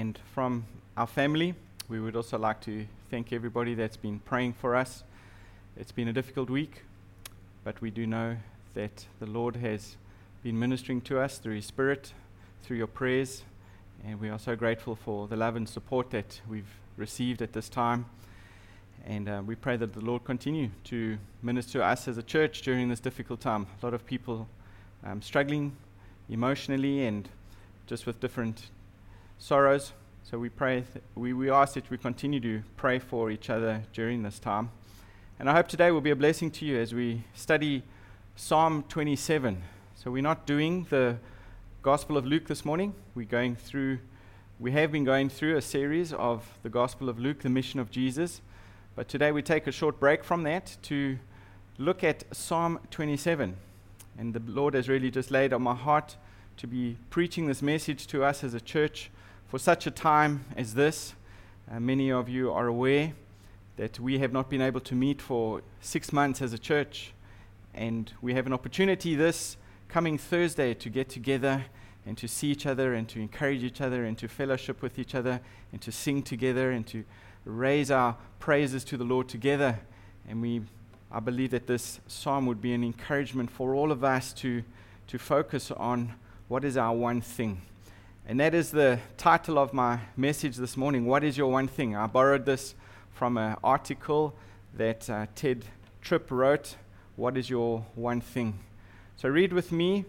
And from our family, we would also like to thank everybody that's been praying for us. It's been a difficult week, but we do know that the Lord has been ministering to us through His Spirit, through your prayers, and we are so grateful for the love and support that we've received at this time. And uh, we pray that the Lord continue to minister to us as a church during this difficult time. A lot of people um, struggling emotionally and just with different sorrows. So we pray, th- we, we ask that we continue to pray for each other during this time. And I hope today will be a blessing to you as we study Psalm 27. So we're not doing the Gospel of Luke this morning. We're going through, we have been going through a series of the Gospel of Luke, the mission of Jesus. But today we take a short break from that to look at Psalm 27. And the Lord has really just laid on my heart to be preaching this message to us as a church for such a time as this. Uh, many of you are aware that we have not been able to meet for six months as a church. And we have an opportunity this coming Thursday to get together and to see each other and to encourage each other and to fellowship with each other and to sing together and to raise our praises to the Lord together. And we, I believe that this psalm would be an encouragement for all of us to, to focus on what is our one thing. And that is the title of my message this morning. What is your one thing? I borrowed this from an article that uh, Tedd Tripp wrote. What is your one thing? So read with me,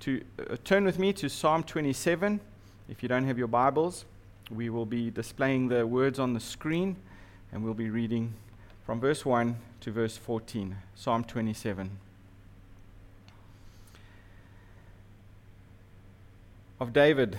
to uh, turn with me to Psalm 27. If you don't have your Bibles, we will be displaying the words on the screen, and we'll be reading from verse 1 to verse 14. Psalm 27. Of David,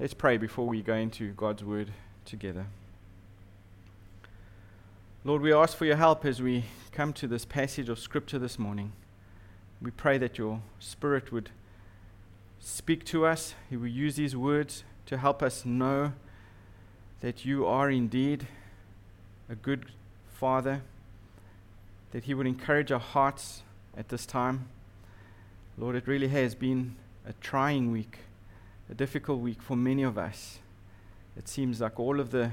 Let's pray before we go into God's word together. Lord, we ask for your help as we come to this passage of Scripture this morning. We pray that your Spirit would speak to us, He will use these words to help us know that you are indeed a good Father, that He would encourage our hearts at this time. Lord, it really has been a trying week, a difficult week for many of us. It seems like all of the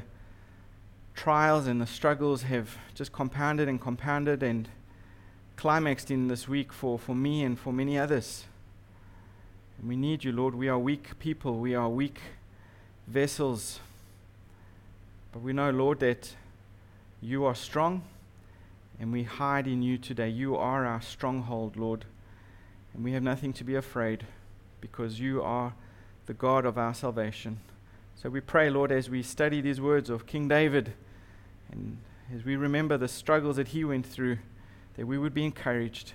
trials and the struggles have just compounded and compounded and climaxed in this week for, for me and for many others. And we need you, Lord. We are weak people, we are weak vessels. But we know, Lord, that you are strong and we hide in you today. You are our stronghold, Lord. And we have nothing to be afraid because you are the God of our salvation. So we pray, Lord, as we study these words of King David and as we remember the struggles that he went through, that we would be encouraged,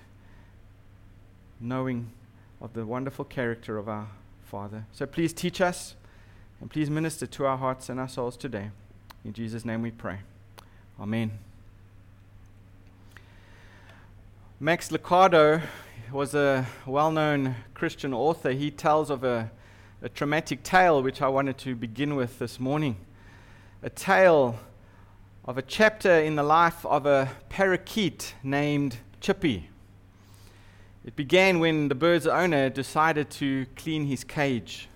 knowing of the wonderful character of our Father. So please teach us and please minister to our hearts and our souls today. In Jesus' name we pray. Amen. Max Lucado was a well known Christian author. He tells of a, a traumatic tale which I wanted to begin with this morning. A tale of a chapter in the life of a parakeet named Chippy. It began when the bird's owner decided to clean his cage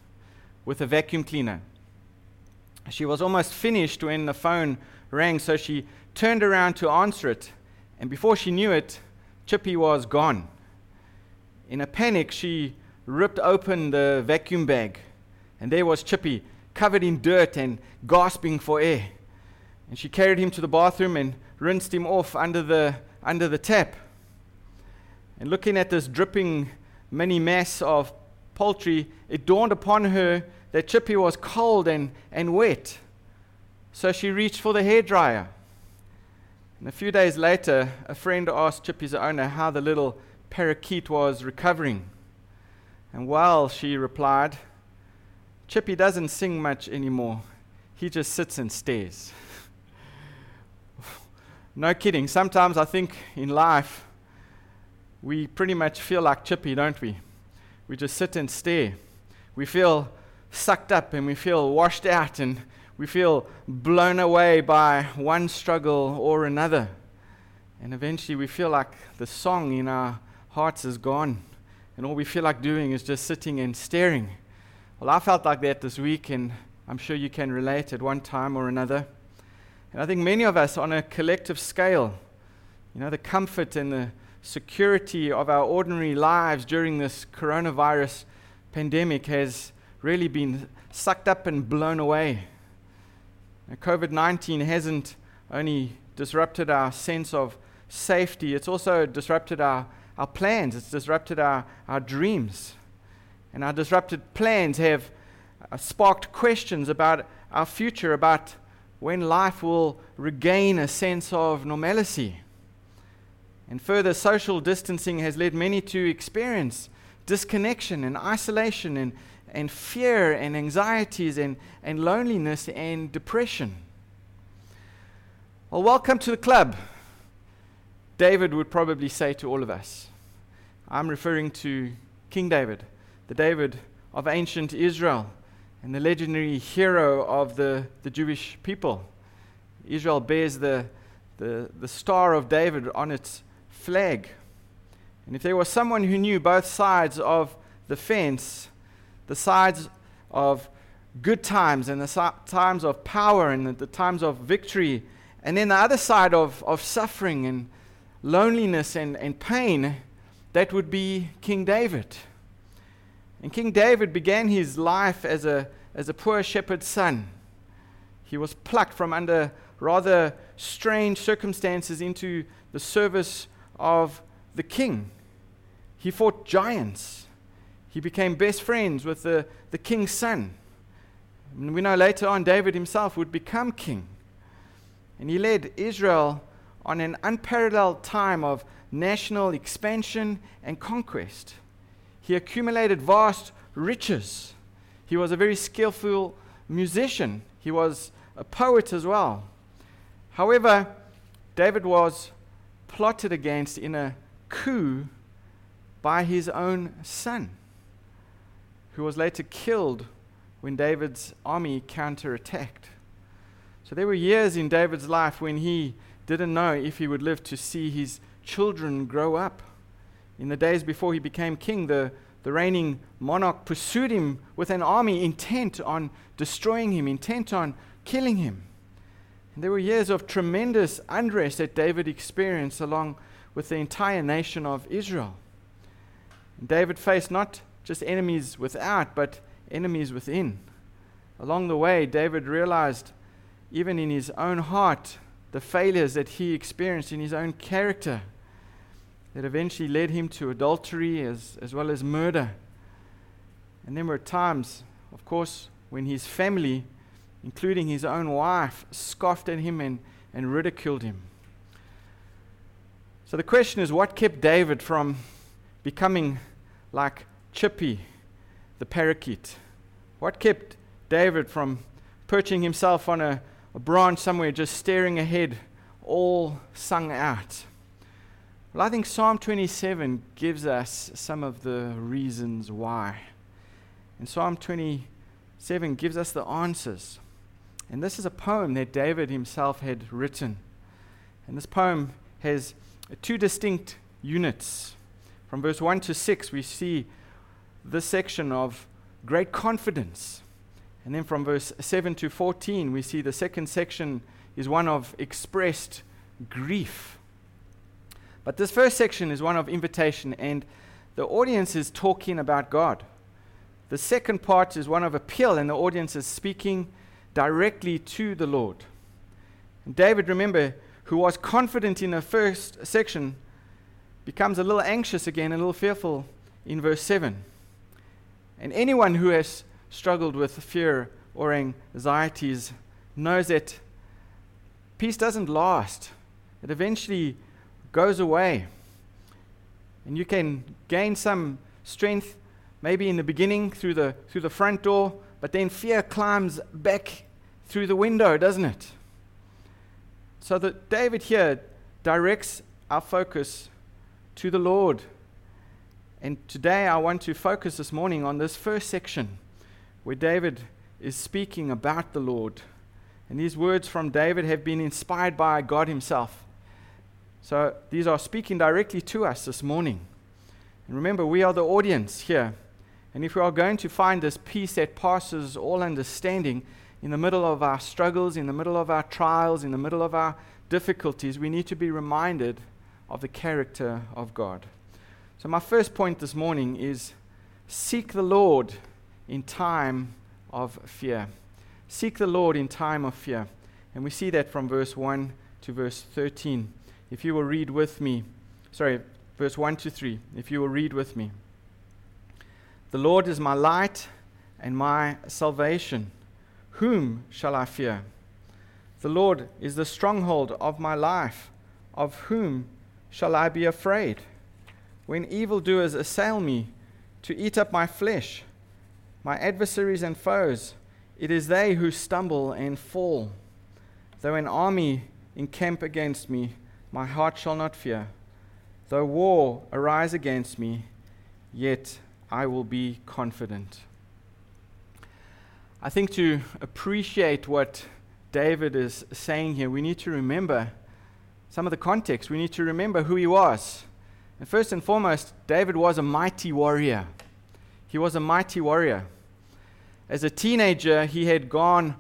with a vacuum cleaner. She was almost finished when the phone rang, so she turned around to answer it, and before she knew it, Chippy was gone. In a panic, she ripped open the vacuum bag, and there was Chippy, covered in dirt and gasping for air. And she carried him to the bathroom and rinsed him off under the, under the tap. And looking at this dripping mini mass of poultry, it dawned upon her that Chippy was cold and, and wet. So she reached for the hairdryer. And a few days later, a friend asked Chippy's owner how the little parakeet was recovering. And while she replied, Chippy doesn't sing much anymore. He just sits and stares. no kidding. Sometimes I think in life, we pretty much feel like Chippy, don't we? We just sit and stare. We feel sucked up and we feel washed out and we feel blown away by one struggle or another. And eventually we feel like the song in our hearts is gone. And all we feel like doing is just sitting and staring. Well, I felt like that this week, and I'm sure you can relate at one time or another. And I think many of us, on a collective scale, you know, the comfort and the security of our ordinary lives during this coronavirus pandemic has really been sucked up and blown away. COVID 19 hasn't only disrupted our sense of safety, it's also disrupted our, our plans, it's disrupted our, our dreams. And our disrupted plans have uh, sparked questions about our future, about when life will regain a sense of normalcy. And further, social distancing has led many to experience disconnection and isolation and, and fear and anxieties and, and loneliness and depression. Well, welcome to the club. David would probably say to all of us. I'm referring to King David, the David of ancient Israel, and the legendary hero of the, the Jewish people. Israel bears the, the, the star of David on its flag. And if there was someone who knew both sides of the fence, the sides of good times and the si- times of power and the, the times of victory, and then the other side of, of suffering and loneliness and, and pain, that would be King David. And King David began his life as a, as a poor shepherd's son. He was plucked from under rather strange circumstances into the service of the king. He fought giants. He became best friends with the, the king's son. And we know later on David himself would become king. And he led Israel on an unparalleled time of national expansion and conquest. He accumulated vast riches. He was a very skillful musician. He was a poet as well. However, David was plotted against in a coup by his own son, who was later killed when David's army counterattacked. So there were years in David's life when he didn't know if he would live to see his children grow up. In the days before he became king, the, the reigning monarch pursued him with an army intent on destroying him, intent on killing him. And there were years of tremendous unrest that David experienced along with the entire nation of Israel. And David faced not just enemies without, but enemies within. Along the way, David realized, even in his own heart, the failures that he experienced in his own character that eventually led him to adultery as, as well as murder. And there were times, of course, when his family including his own wife, scoffed at him and, and ridiculed him. So the question is what kept David from becoming like Chippy, the parakeet? What kept David from perching himself on a, a branch somewhere, just staring ahead, all sung out? Well, I think Psalm 27 gives us some of the reasons why. And Psalm 27 gives us the answers. And this is a poem that David himself had written. And this poem has two distinct units. From verse 1 to 6, we see this section of great confidence. And then from verse 7 to 14, we see the second section is one of expressed grief. But this first section is one of invitation, and the audience is talking about God. The second part is one of appeal, and the audience is speaking directly to the Lord. And David, remember, who was confident in the first section, becomes a little anxious again, a little fearful in verse 7. And anyone who has struggled with fear or anxieties knows that peace doesn't last, it eventually goes away. And you can gain some strength maybe in the beginning through the, through the front door, but then fear climbs back through the window, doesn't it? So that David here directs our focus to the Lord. And today I want to focus this morning on this first section where David is speaking about the Lord. And these words from David have been inspired by God Himself. So these are speaking directly to us this morning. And remember, we are the audience here. And if we are going to find this peace that passes all understanding, in the middle of our struggles, in the middle of our trials, in the middle of our difficulties, we need to be reminded of the character of God. So, my first point this morning is seek the Lord in time of fear. Seek the Lord in time of fear. And we see that from verse 1 to verse 13. If you will read with me, sorry, verse 1 to 3, if you will read with me. The Lord is my light and my salvation. Whom shall I fear? The Lord is the stronghold of my life. Of whom shall I be afraid? When evildoers assail me to eat up my flesh, my adversaries and foes, it is they who stumble and fall. Though an army encamp against me, my heart shall not fear. Though war arise against me, yet I will be confident. I think to appreciate what David is saying here, we need to remember some of the context. We need to remember who he was. And first and foremost, David was a mighty warrior. He was a mighty warrior. As a teenager, he had gone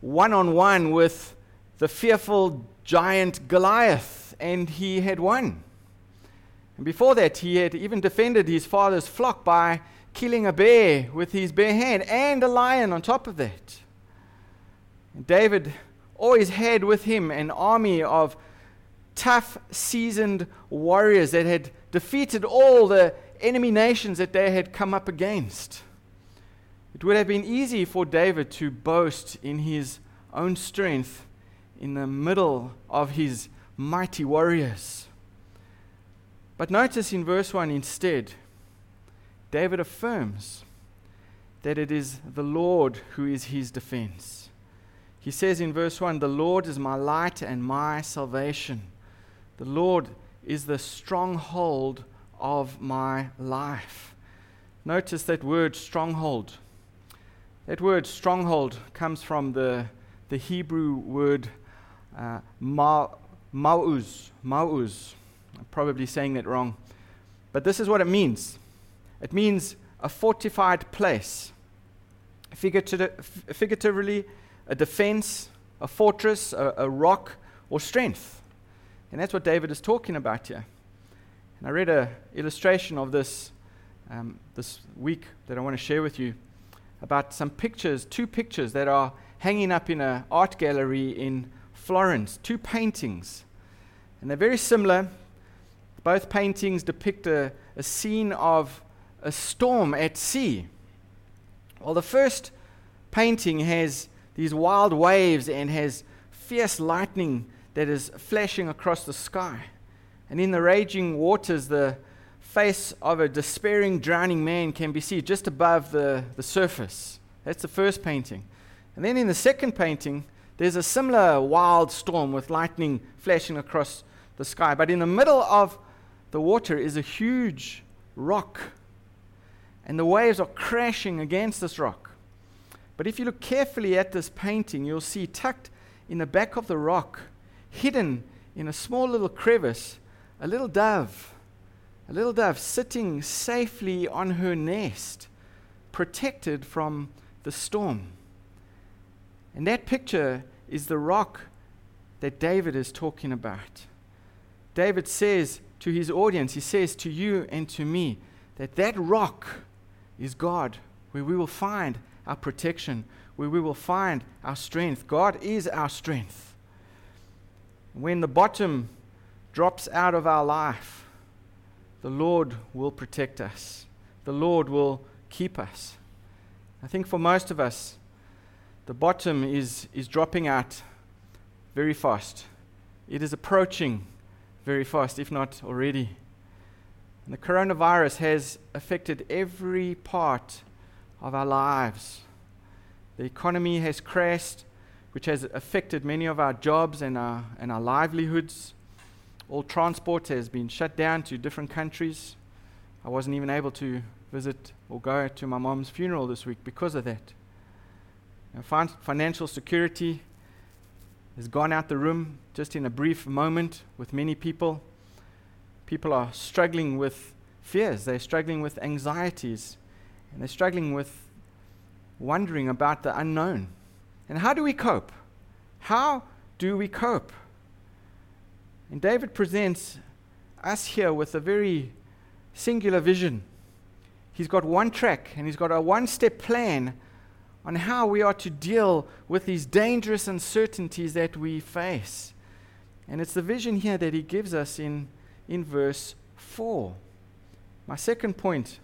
one on one with the fearful giant Goliath, and he had won. And before that, he had even defended his father's flock by killing a bear with his bare hand and a lion on top of that. And David always had with him an army of tough, seasoned warriors that had defeated all the enemy nations that they had come up against. It would have been easy for David to boast in his own strength in the middle of his mighty warriors. But notice in verse 1 instead, David affirms that it is the Lord who is his defense. He says in verse 1 The Lord is my light and my salvation. The Lord is the stronghold of my life. Notice that word stronghold. That word stronghold comes from the, the Hebrew word uh, ma'uz. Ma'uz. I'm probably saying that wrong. But this is what it means it means a fortified place. Figuratively, a defense, a fortress, a, a rock, or strength. And that's what David is talking about here. And I read an illustration of this um, this week that I want to share with you about some pictures, two pictures that are hanging up in an art gallery in Florence, two paintings. And they're very similar. Both paintings depict a, a scene of a storm at sea. Well, the first painting has these wild waves and has fierce lightning that is flashing across the sky. And in the raging waters, the face of a despairing, drowning man can be seen just above the, the surface. That's the first painting. And then in the second painting, there's a similar wild storm with lightning flashing across the sky. But in the middle of the water is a huge rock. And the waves are crashing against this rock. But if you look carefully at this painting, you'll see tucked in the back of the rock, hidden in a small little crevice, a little dove. A little dove sitting safely on her nest, protected from the storm. And that picture is the rock that David is talking about. David says to his audience, he says to you and to me, that that rock is God, where we will find our protection, where we will find our strength. God is our strength. When the bottom drops out of our life, the Lord will protect us. The Lord will keep us. I think for most of us, the bottom is, is dropping out very fast. It is approaching very fast, if not already. And the coronavirus has affected every part of our lives. The economy has crashed, which has affected many of our jobs and our, and our livelihoods. All transport has been shut down to different countries. I wasn't even able to visit or go to my mom's funeral this week because of that. fin- financial security has gone out the room just in a brief moment with many people. People are struggling with fears, they're struggling with anxieties, and they're struggling with wondering about the unknown. And how do we cope? How do we cope? And David presents us here with a very singular vision. He's got one track and he's got a one step plan on how we are to deal with these dangerous uncertainties that we face. And it's the vision here that he gives us in, in verse 4. My second point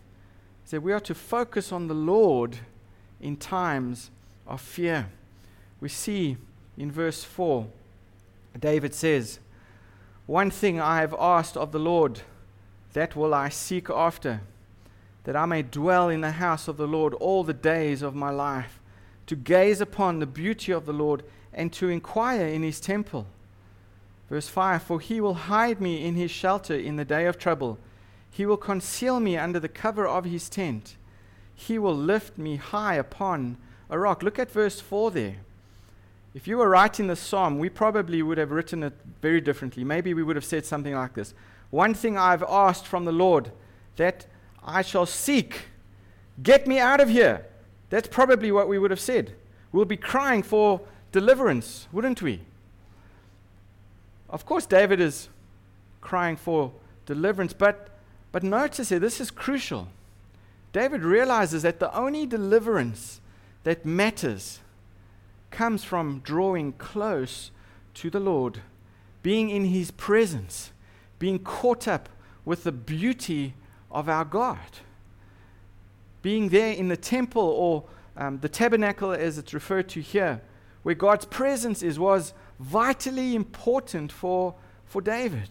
is that we are to focus on the Lord in times of fear. We see in verse 4, David says, One thing I have asked of the Lord, that will I seek after that I may dwell in the house of the Lord all the days of my life, to gaze upon the beauty of the Lord and to inquire in his temple. Verse 5 For he will hide me in his shelter in the day of trouble, he will conceal me under the cover of his tent, he will lift me high upon a rock. Look at verse 4 there. If you were writing the psalm, we probably would have written it very differently. Maybe we would have said something like this One thing I've asked from the Lord, that I shall seek. Get me out of here. That's probably what we would have said. We'll be crying for deliverance, wouldn't we? Of course, David is crying for deliverance, but, but notice here, this is crucial. David realizes that the only deliverance that matters comes from drawing close to the Lord, being in his presence, being caught up with the beauty of our God. Being there in the temple or um, the tabernacle, as it's referred to here, where God's presence is, was vitally important for, for David.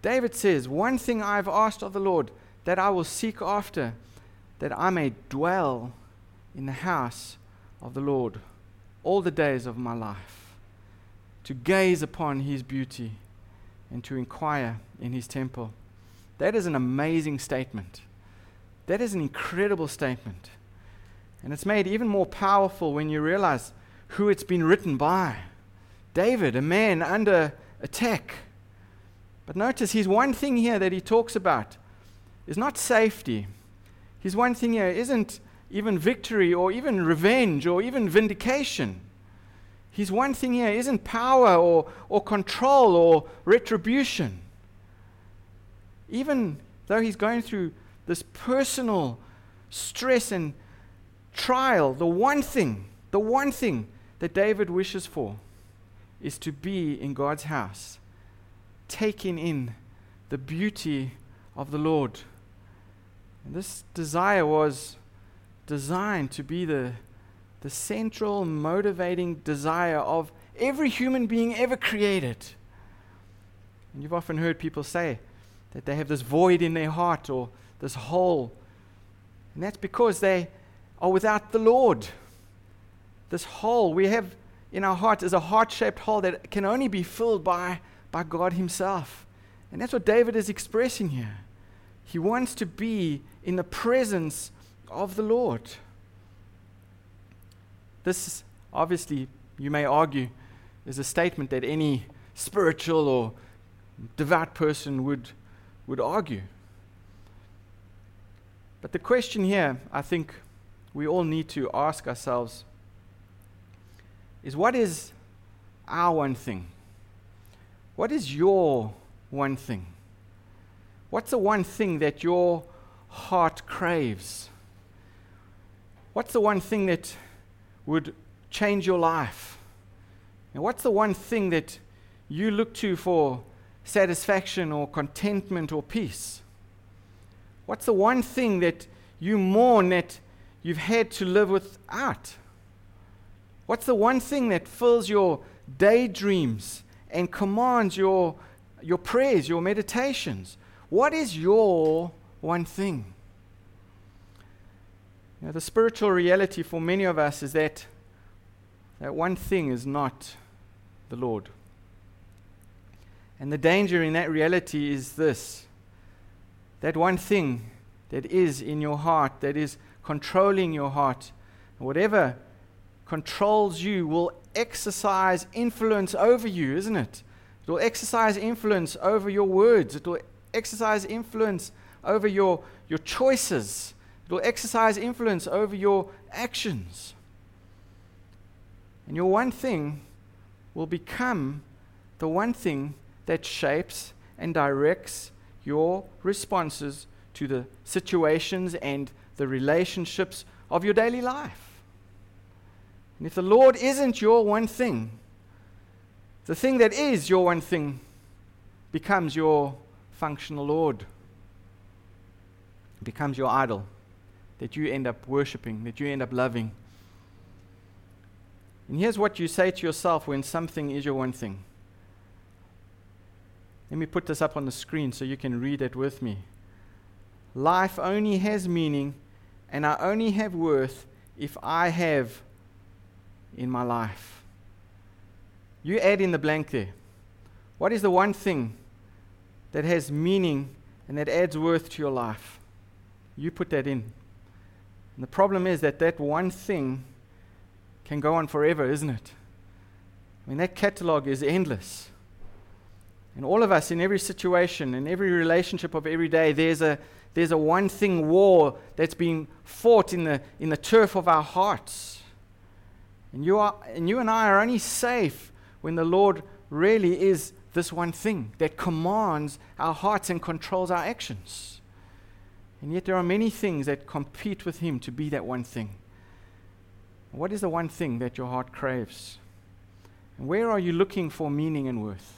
David says, One thing I've asked of the Lord that I will seek after, that I may dwell in the house of the Lord all the days of my life, to gaze upon his beauty and to inquire in his temple. That is an amazing statement. That is an incredible statement. And it's made even more powerful when you realize who it's been written by David, a man under attack. But notice his one thing here that he talks about is not safety. His one thing here isn't even victory or even revenge or even vindication. His one thing here isn't power or, or control or retribution even though he's going through this personal stress and trial, the one thing, the one thing that David wishes for is to be in God's house, taking in the beauty of the Lord. And this desire was designed to be the, the central motivating desire of every human being ever created. And you've often heard people say that they have this void in their heart or this hole. And that's because they are without the Lord. This hole we have in our heart is a heart shaped hole that can only be filled by, by God Himself. And that's what David is expressing here. He wants to be in the presence of the Lord. This, obviously, you may argue, is a statement that any spiritual or devout person would, would argue. But the question here, I think we all need to ask ourselves is what is our one thing? What is your one thing? What's the one thing that your heart craves? What's the one thing that would change your life? And what's the one thing that you look to for satisfaction or contentment or peace? What's the one thing that you mourn that you've had to live without? What's the one thing that fills your daydreams and commands your, your prayers, your meditations? What is your one thing? You know, the spiritual reality for many of us is that that one thing is not the Lord. And the danger in that reality is this that one thing that is in your heart, that is controlling your heart, whatever controls you will exercise influence over you, isn't it? It will exercise influence over your words. It will exercise influence over your, your choices. It will exercise influence over your actions. And your one thing will become the one thing that shapes and directs your responses to the situations and the relationships of your daily life. And if the Lord isn't your one thing, the thing that is your one thing becomes your functional Lord. Becomes your idol that you end up worshiping, that you end up loving. And here's what you say to yourself when something is your one thing. Let me put this up on the screen so you can read it with me. Life only has meaning, and I only have worth if I have in my life. You add in the blank there. What is the one thing that has meaning and that adds worth to your life? You put that in. And the problem is that that one thing can go on forever, isn't it? I mean, that catalog is endless. And all of us, in every situation, in every relationship of every day, there's a, there's a one thing war that's being fought in the, in the turf of our hearts. And you, are, and you and I are only safe when the Lord really is this one thing that commands our hearts and controls our actions. And yet, there are many things that compete with Him to be that one thing. What is the one thing that your heart craves? And where are you looking for meaning and worth?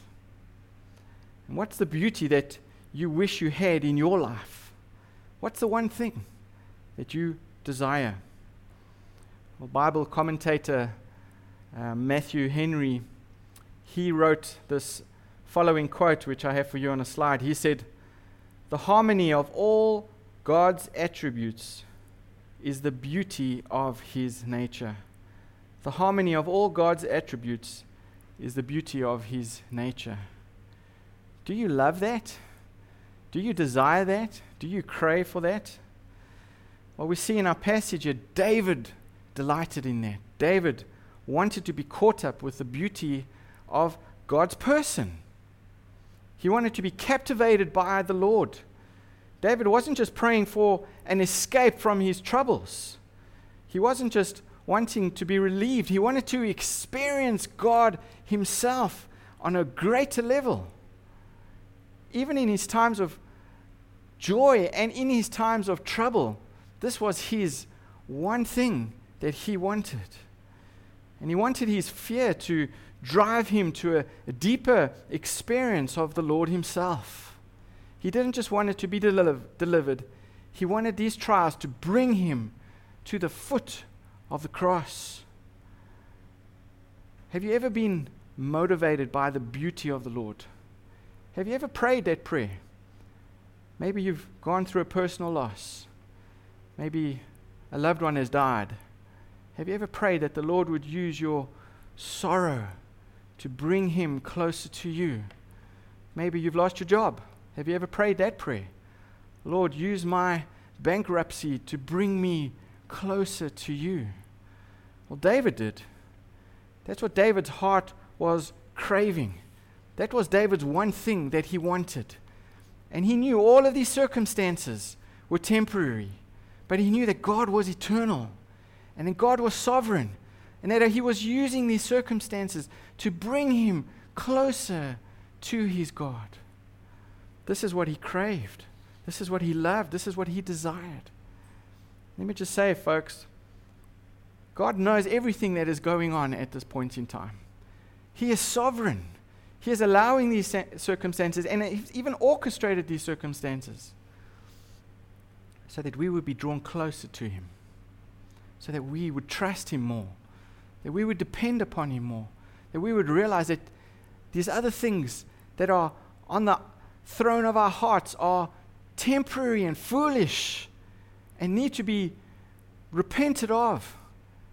And what's the beauty that you wish you had in your life? What's the one thing that you desire? Well, Bible commentator uh, Matthew Henry, he wrote this following quote, which I have for you on a slide. He said, The harmony of all God's attributes is the beauty of his nature. The harmony of all God's attributes is the beauty of his nature. Do you love that? Do you desire that? Do you crave for that? Well, we see in our passage here, David delighted in that. David wanted to be caught up with the beauty of God's person. He wanted to be captivated by the Lord. David wasn't just praying for an escape from his troubles, he wasn't just wanting to be relieved, he wanted to experience God himself on a greater level. Even in his times of joy and in his times of trouble, this was his one thing that he wanted. And he wanted his fear to drive him to a, a deeper experience of the Lord himself. He didn't just want it to be delivered, he wanted these trials to bring him to the foot of the cross. Have you ever been motivated by the beauty of the Lord? Have you ever prayed that prayer? Maybe you've gone through a personal loss. Maybe a loved one has died. Have you ever prayed that the Lord would use your sorrow to bring him closer to you? Maybe you've lost your job. Have you ever prayed that prayer? Lord, use my bankruptcy to bring me closer to you. Well, David did. That's what David's heart was craving. That was David's one thing that he wanted. And he knew all of these circumstances were temporary, but he knew that God was eternal and that God was sovereign and that he was using these circumstances to bring him closer to his God. This is what he craved. This is what he loved. This is what he desired. Let me just say, folks, God knows everything that is going on at this point in time. He is sovereign. He is allowing these circumstances and He's even orchestrated these circumstances so that we would be drawn closer to Him, so that we would trust Him more, that we would depend upon Him more, that we would realize that these other things that are on the throne of our hearts are temporary and foolish and need to be repented of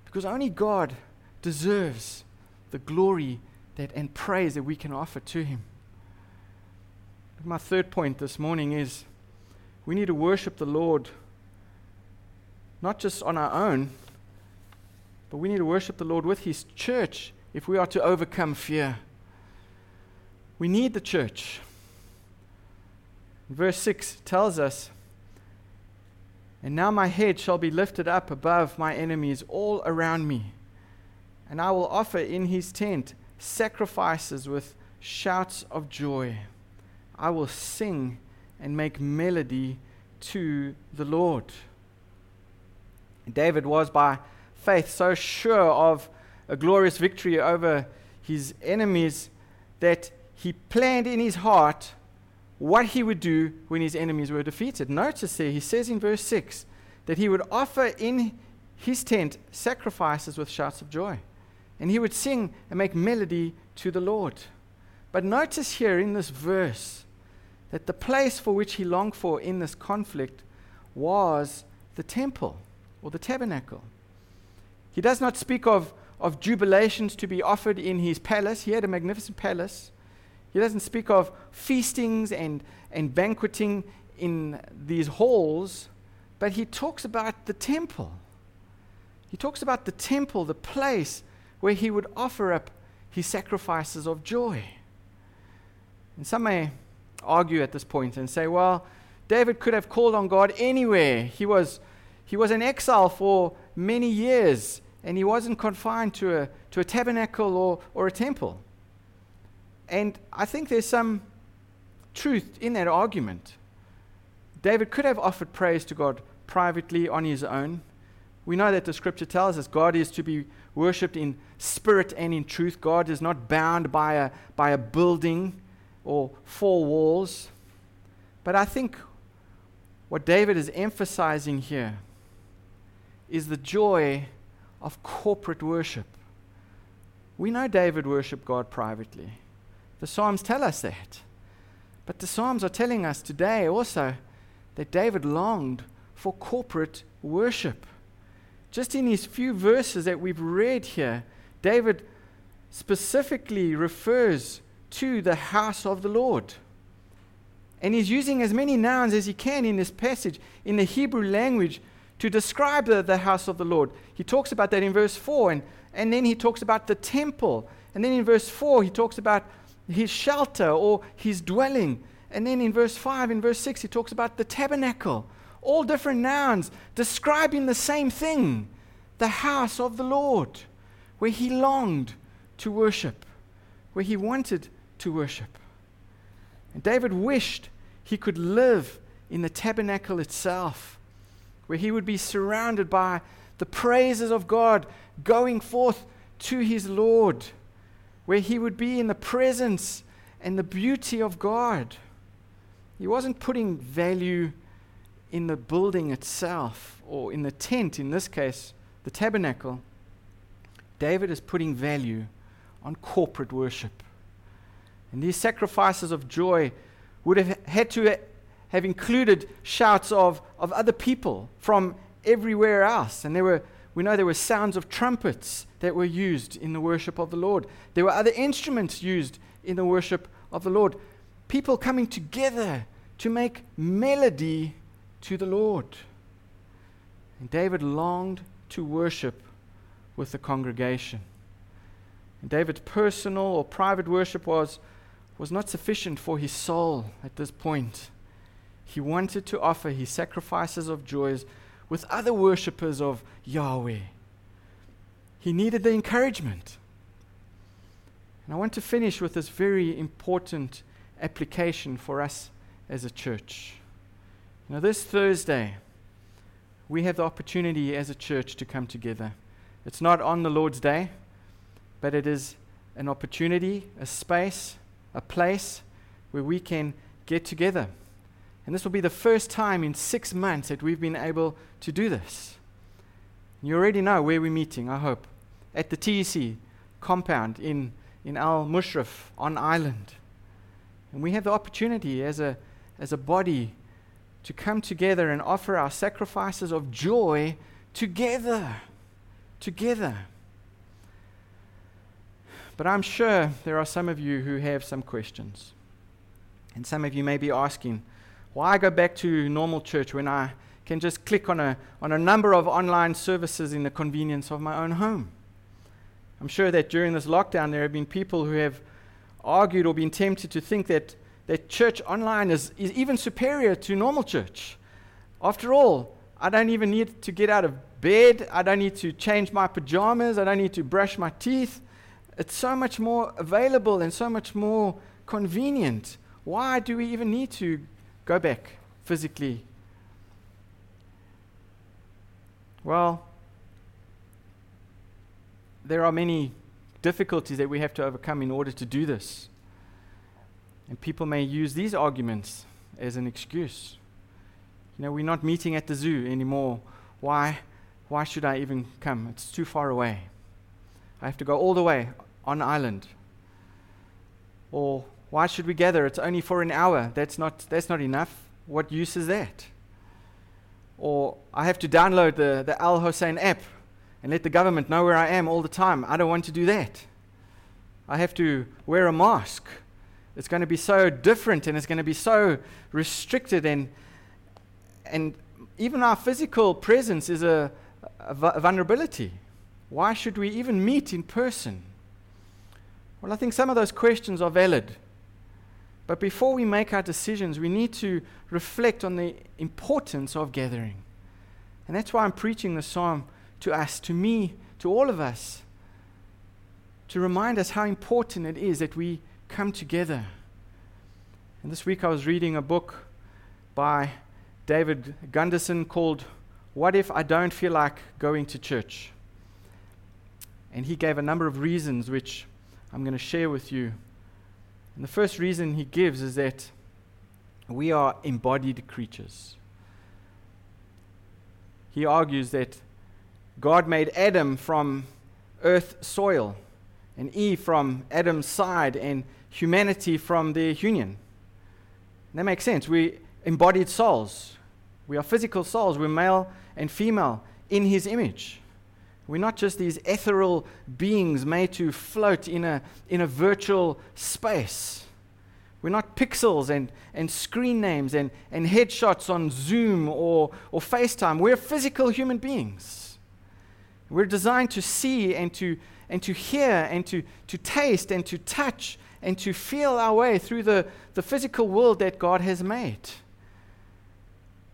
because only God deserves the glory that, and praise that we can offer to Him. My third point this morning is we need to worship the Lord not just on our own, but we need to worship the Lord with His church if we are to overcome fear. We need the church. Verse 6 tells us, And now my head shall be lifted up above my enemies all around me, and I will offer in his tent sacrifices with shouts of joy. I will sing and make melody to the Lord. David was by faith so sure of a glorious victory over his enemies that he planned in his heart what he would do when his enemies were defeated. Notice here, he says in verse 6 that he would offer in his tent sacrifices with shouts of joy. And he would sing and make melody to the Lord. But notice here in this verse that the place for which he longed for in this conflict was the temple or the tabernacle. He does not speak of, of jubilations to be offered in his palace. He had a magnificent palace. He doesn't speak of feastings and, and banqueting in these halls, but he talks about the temple. He talks about the temple, the place where he would offer up his sacrifices of joy. And some may argue at this point and say, well, David could have called on God anywhere. He was, he was in exile for many years, and he wasn't confined to a, to a tabernacle or, or a temple. And I think there's some truth in that argument. David could have offered praise to God privately on his own. We know that the scripture tells us God is to be worshipped in spirit and in truth. God is not bound by a, by a building or four walls. But I think what David is emphasizing here is the joy of corporate worship. We know David worshiped God privately. The Psalms tell us that. But the Psalms are telling us today also that David longed for corporate worship. Just in these few verses that we've read here, David specifically refers to the house of the Lord. And he's using as many nouns as he can in this passage in the Hebrew language to describe the, the house of the Lord. He talks about that in verse 4, and, and then he talks about the temple. And then in verse 4, he talks about his shelter or his dwelling. And then in verse 5, in verse 6, he talks about the tabernacle. All different nouns describing the same thing the house of the Lord, where he longed to worship, where he wanted to worship. And David wished he could live in the tabernacle itself, where he would be surrounded by the praises of God going forth to his Lord where he would be in the presence and the beauty of God. He wasn't putting value in the building itself or in the tent, in this case, the tabernacle. David is putting value on corporate worship. And these sacrifices of joy would have had to have included shouts of, of other people from everywhere else. And there were, we know there were sounds of trumpets that were used in the worship of the Lord. There were other instruments used in the worship of the Lord. People coming together to make melody to the Lord. And David longed to worship with the congregation. And David's personal or private worship was, was not sufficient for his soul at this point. He wanted to offer his sacrifices of joys with other worshippers of Yahweh. He needed the encouragement. And I want to finish with this very important application for us as a church. Now, this Thursday, we have the opportunity as a church to come together. It's not on the Lord's Day, but it is an opportunity, a space, a place where we can get together. And this will be the first time in six months that we've been able to do this. You already know where we're meeting, I hope. At the TEC compound in, in Al Mushrif on Island. And we have the opportunity as a, as a body to come together and offer our sacrifices of joy together. Together. But I'm sure there are some of you who have some questions. And some of you may be asking, why go back to normal church when I can just click on a, on a number of online services in the convenience of my own home? I'm sure that during this lockdown, there have been people who have argued or been tempted to think that that church online is, is even superior to normal church. After all, I don't even need to get out of bed. I don't need to change my pajamas. I don't need to brush my teeth. It's so much more available and so much more convenient. Why do we even need to go back physically? Well, there are many difficulties that we have to overcome in order to do this. And people may use these arguments as an excuse. You know, we're not meeting at the zoo anymore. Why? Why should I even come? It's too far away. I have to go all the way on island. Or why should we gather? It's only for an hour. That's not, that's not enough. What use is that? Or I have to download the, the Al Hosn app and let the government know where I am all the time. I don't want to do that. I have to wear a mask it's going to be so different and it's going to be so restricted and and even our physical presence is a, a, a vulnerability. Why should we even meet in person? Well, I think some of those questions are valid. But before we make our decisions, we need to reflect on the importance of gathering. And that's why I'm preaching the psalm to us, to me, to all of us, to remind us how important it is that we come together. And this week I was reading a book by David Gundersen called What If I Don't Feel Like Going to Church? And he gave a number of reasons which I'm going to share with you. And the first reason he gives is that we are embodied creatures. He argues that God made Adam from earth soil and Eve from Adam's side and humanity from their union. That makes sense. We embodied souls. We are physical souls. We're male and female in his image. We're not just these ethereal beings made to float in a, in a virtual space. We're not pixels and, and screen names and, and headshots on Zoom or, or FaceTime. We're physical human beings. We're designed to see and to, and to hear and to, to taste and to touch and to feel our way through the, the physical world that God has made.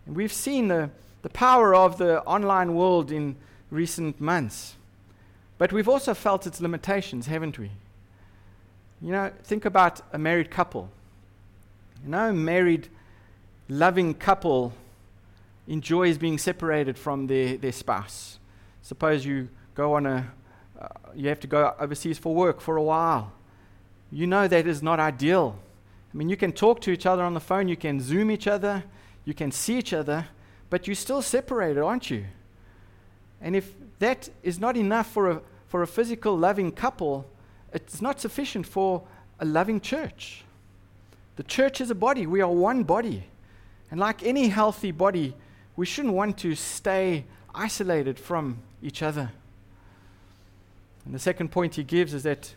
And we've seen the, the power of the online world in recent months. But we've also felt its limitations, haven't we? You know, think about a married couple. Know, married, loving couple enjoys being separated from their, their spouse. Suppose you go on a, uh, you have to go overseas for work for a while you know that is not ideal. I mean, you can talk to each other on the phone, you can Zoom each other, you can see each other, but you're still separated, aren't you? And if that is not enough for a, for a physical, loving couple, it's not sufficient for a loving church. The church is a body, we are one body. And like any healthy body, we shouldn't want to stay isolated from each other. And the second point he gives is that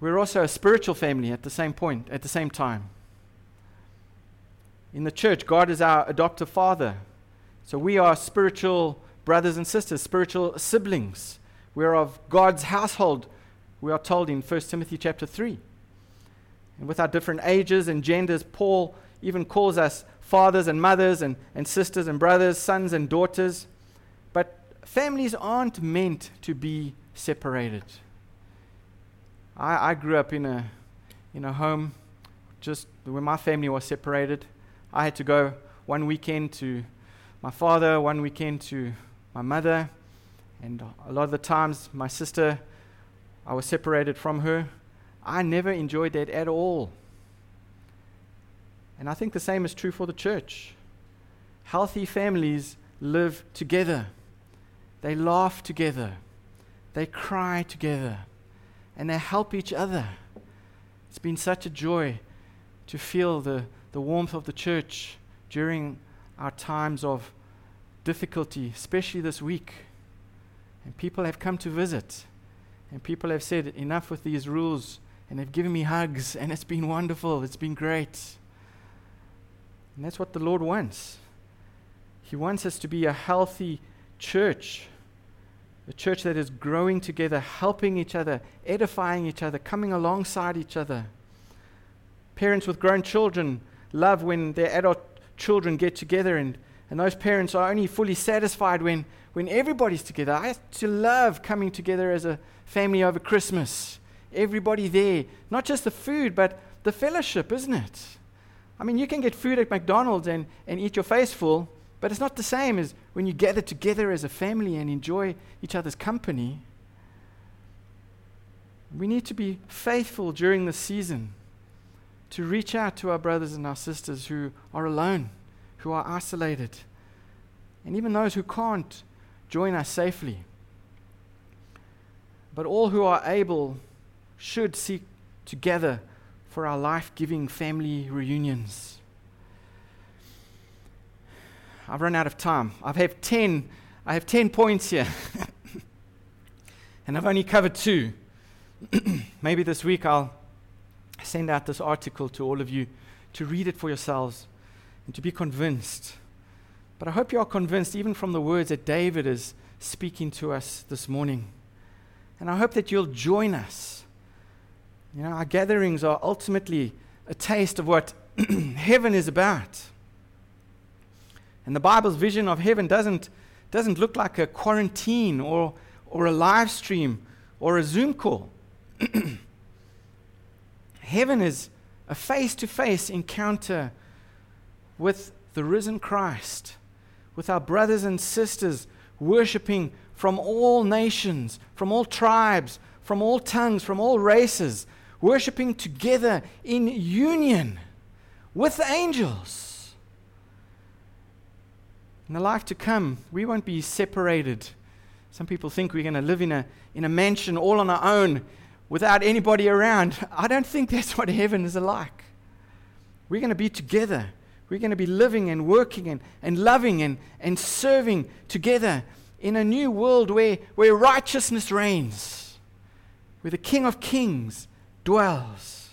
we're also a spiritual family at the same point, at the same time. In the church, God is our adoptive father. So we are spiritual brothers and sisters, spiritual siblings. We're of God's household, we are told in 1 Timothy chapter 3. And with our different ages and genders, Paul even calls us fathers and mothers and, and sisters and brothers, sons and daughters. But families aren't meant to be separated. I, I grew up in a, in a home just when my family was separated. I had to go one weekend to my father, one weekend to my mother, and a lot of the times my sister, I was separated from her. I never enjoyed that at all. And I think the same is true for the church. Healthy families live together, they laugh together, they cry together, and they help each other. It's been such a joy to feel the, the warmth of the church during our times of difficulty, especially this week. And people have come to visit, and people have said, Enough with these rules, and they've given me hugs, and it's been wonderful, it's been great. And that's what the Lord wants. He wants us to be a healthy church, a church that is growing together, helping each other, edifying each other, coming alongside each other. Parents with grown children love when their adult children get together, and, and those parents are only fully satisfied when, when everybody's together. I to love coming together as a family over Christmas. Everybody there, not just the food, but the fellowship, isn't it? I mean, you can get food at McDonald's and, and eat your face full, but it's not the same as when you gather together as a family and enjoy each other's company. We need to be faithful during the season to reach out to our brothers and our sisters who are alone, who are isolated, and even those who can't join us safely. But all who are able should seek together for our life giving family reunions. I've run out of time. I have 10, I have 10 points here. and I've only covered two. Maybe this week I'll send out this article to all of you to read it for yourselves and to be convinced. But I hope you are convinced, even from the words that David is speaking to us this morning. And I hope that you'll join us you know, our gatherings are ultimately a taste of what heaven is about. And the Bible's vision of heaven doesn't, doesn't look like a quarantine or, or a live stream or a Zoom call. heaven is a face to face encounter with the risen Christ, with our brothers and sisters worshiping from all nations, from all tribes, from all tongues, from all races, worshiping together in union with the angels. In the life to come, we won't be separated. Some people think we're going to live in a, in a mansion all on our own without anybody around. I don't think that's what heaven is like. We're going to be together. We're going to be living and working and, and loving and, and serving together in a new world where, where righteousness reigns, where the King of Kings dwells.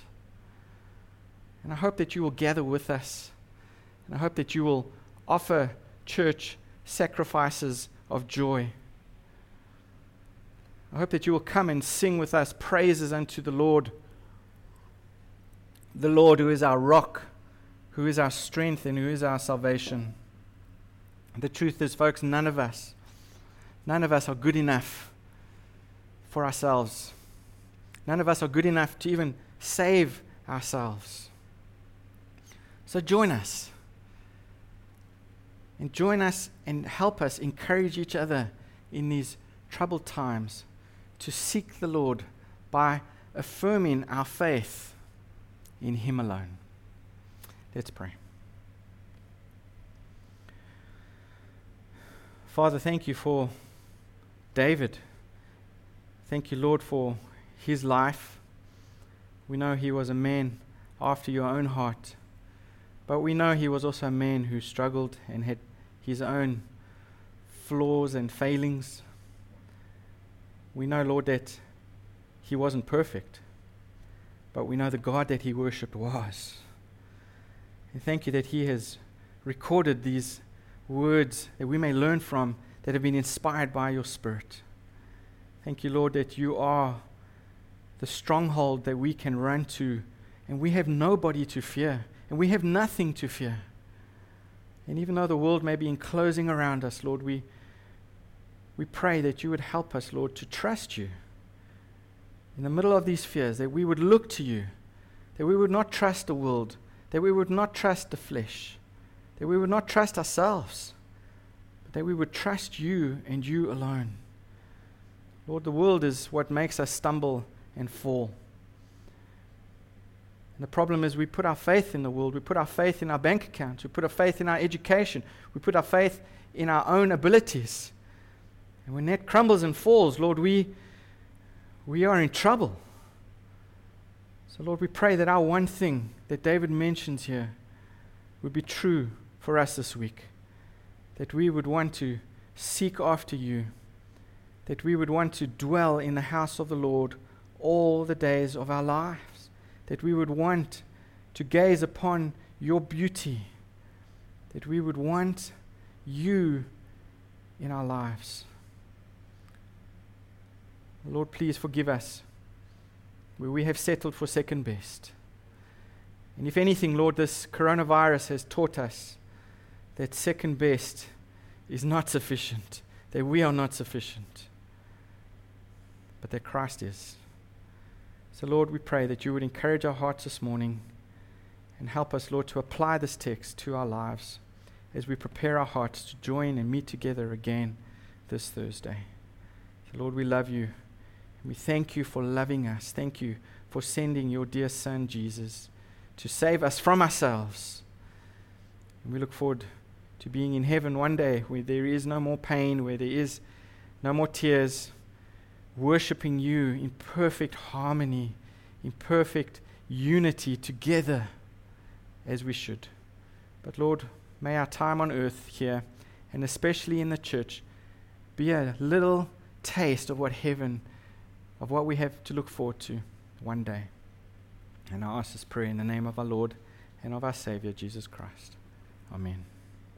And I hope that you will gather with us. And I hope that you will offer church sacrifices of joy. I hope that you will come and sing with us praises unto the Lord. The Lord who is our rock, who is our strength, and who is our salvation. The truth is, folks, none of us, none of us are good enough for ourselves. None of us are good enough to even save ourselves. So join us. And join us and help us encourage each other in these troubled times to seek the Lord by affirming our faith in Him alone. Let's pray. Father, thank you for David. Thank you, Lord, for his life. We know he was a man after your own heart. But we know he was also a man who struggled and had his own flaws and failings. We know, Lord, that he wasn't perfect, but we know the God that he worshipped was. And thank you that he has recorded these words that we may learn from that have been inspired by your Spirit. Thank you, Lord, that you are the stronghold that we can run to, and we have nobody to fear, and we have nothing to fear. And even though the world may be enclosing around us, Lord, we, we pray that you would help us, Lord, to trust you in the middle of these fears, that we would look to you, that we would not trust the world, that we would not trust the flesh, that we would not trust ourselves, but that we would trust you and you alone. Lord, the world is what makes us stumble and fall. And the problem is we put our faith in the world, we put our faith in our bank accounts, we put our faith in our education, we put our faith in our own abilities. And when that crumbles and falls, Lord, we, we are in trouble. So, Lord, we pray that our one thing that David mentions here would be true for us this week. That we would want to seek after you. That we would want to dwell in the house of the Lord all the days of our lives. That we would want to gaze upon your beauty. That we would want you in our lives. Lord, please forgive us where we have settled for second best. And if anything, Lord, this coronavirus has taught us that second best is not sufficient, that we are not sufficient, but that Christ is. So, Lord, we pray that you would encourage our hearts this morning and help us, Lord, to apply this text to our lives as we prepare our hearts to join and meet together again this Thursday. So, Lord, we love you. We thank you for loving us. Thank you for sending your dear Son, Jesus, to save us from ourselves. And we look forward to being in heaven one day where there is no more pain, where there is no more tears, worshiping you in perfect harmony, in perfect unity together as we should. But Lord, may our time on earth here, and especially in the church, be a little taste of what heaven of what we have to look forward to one day. And I ask this prayer in the name of our Lord and of our Savior, Jesus Christ. Amen.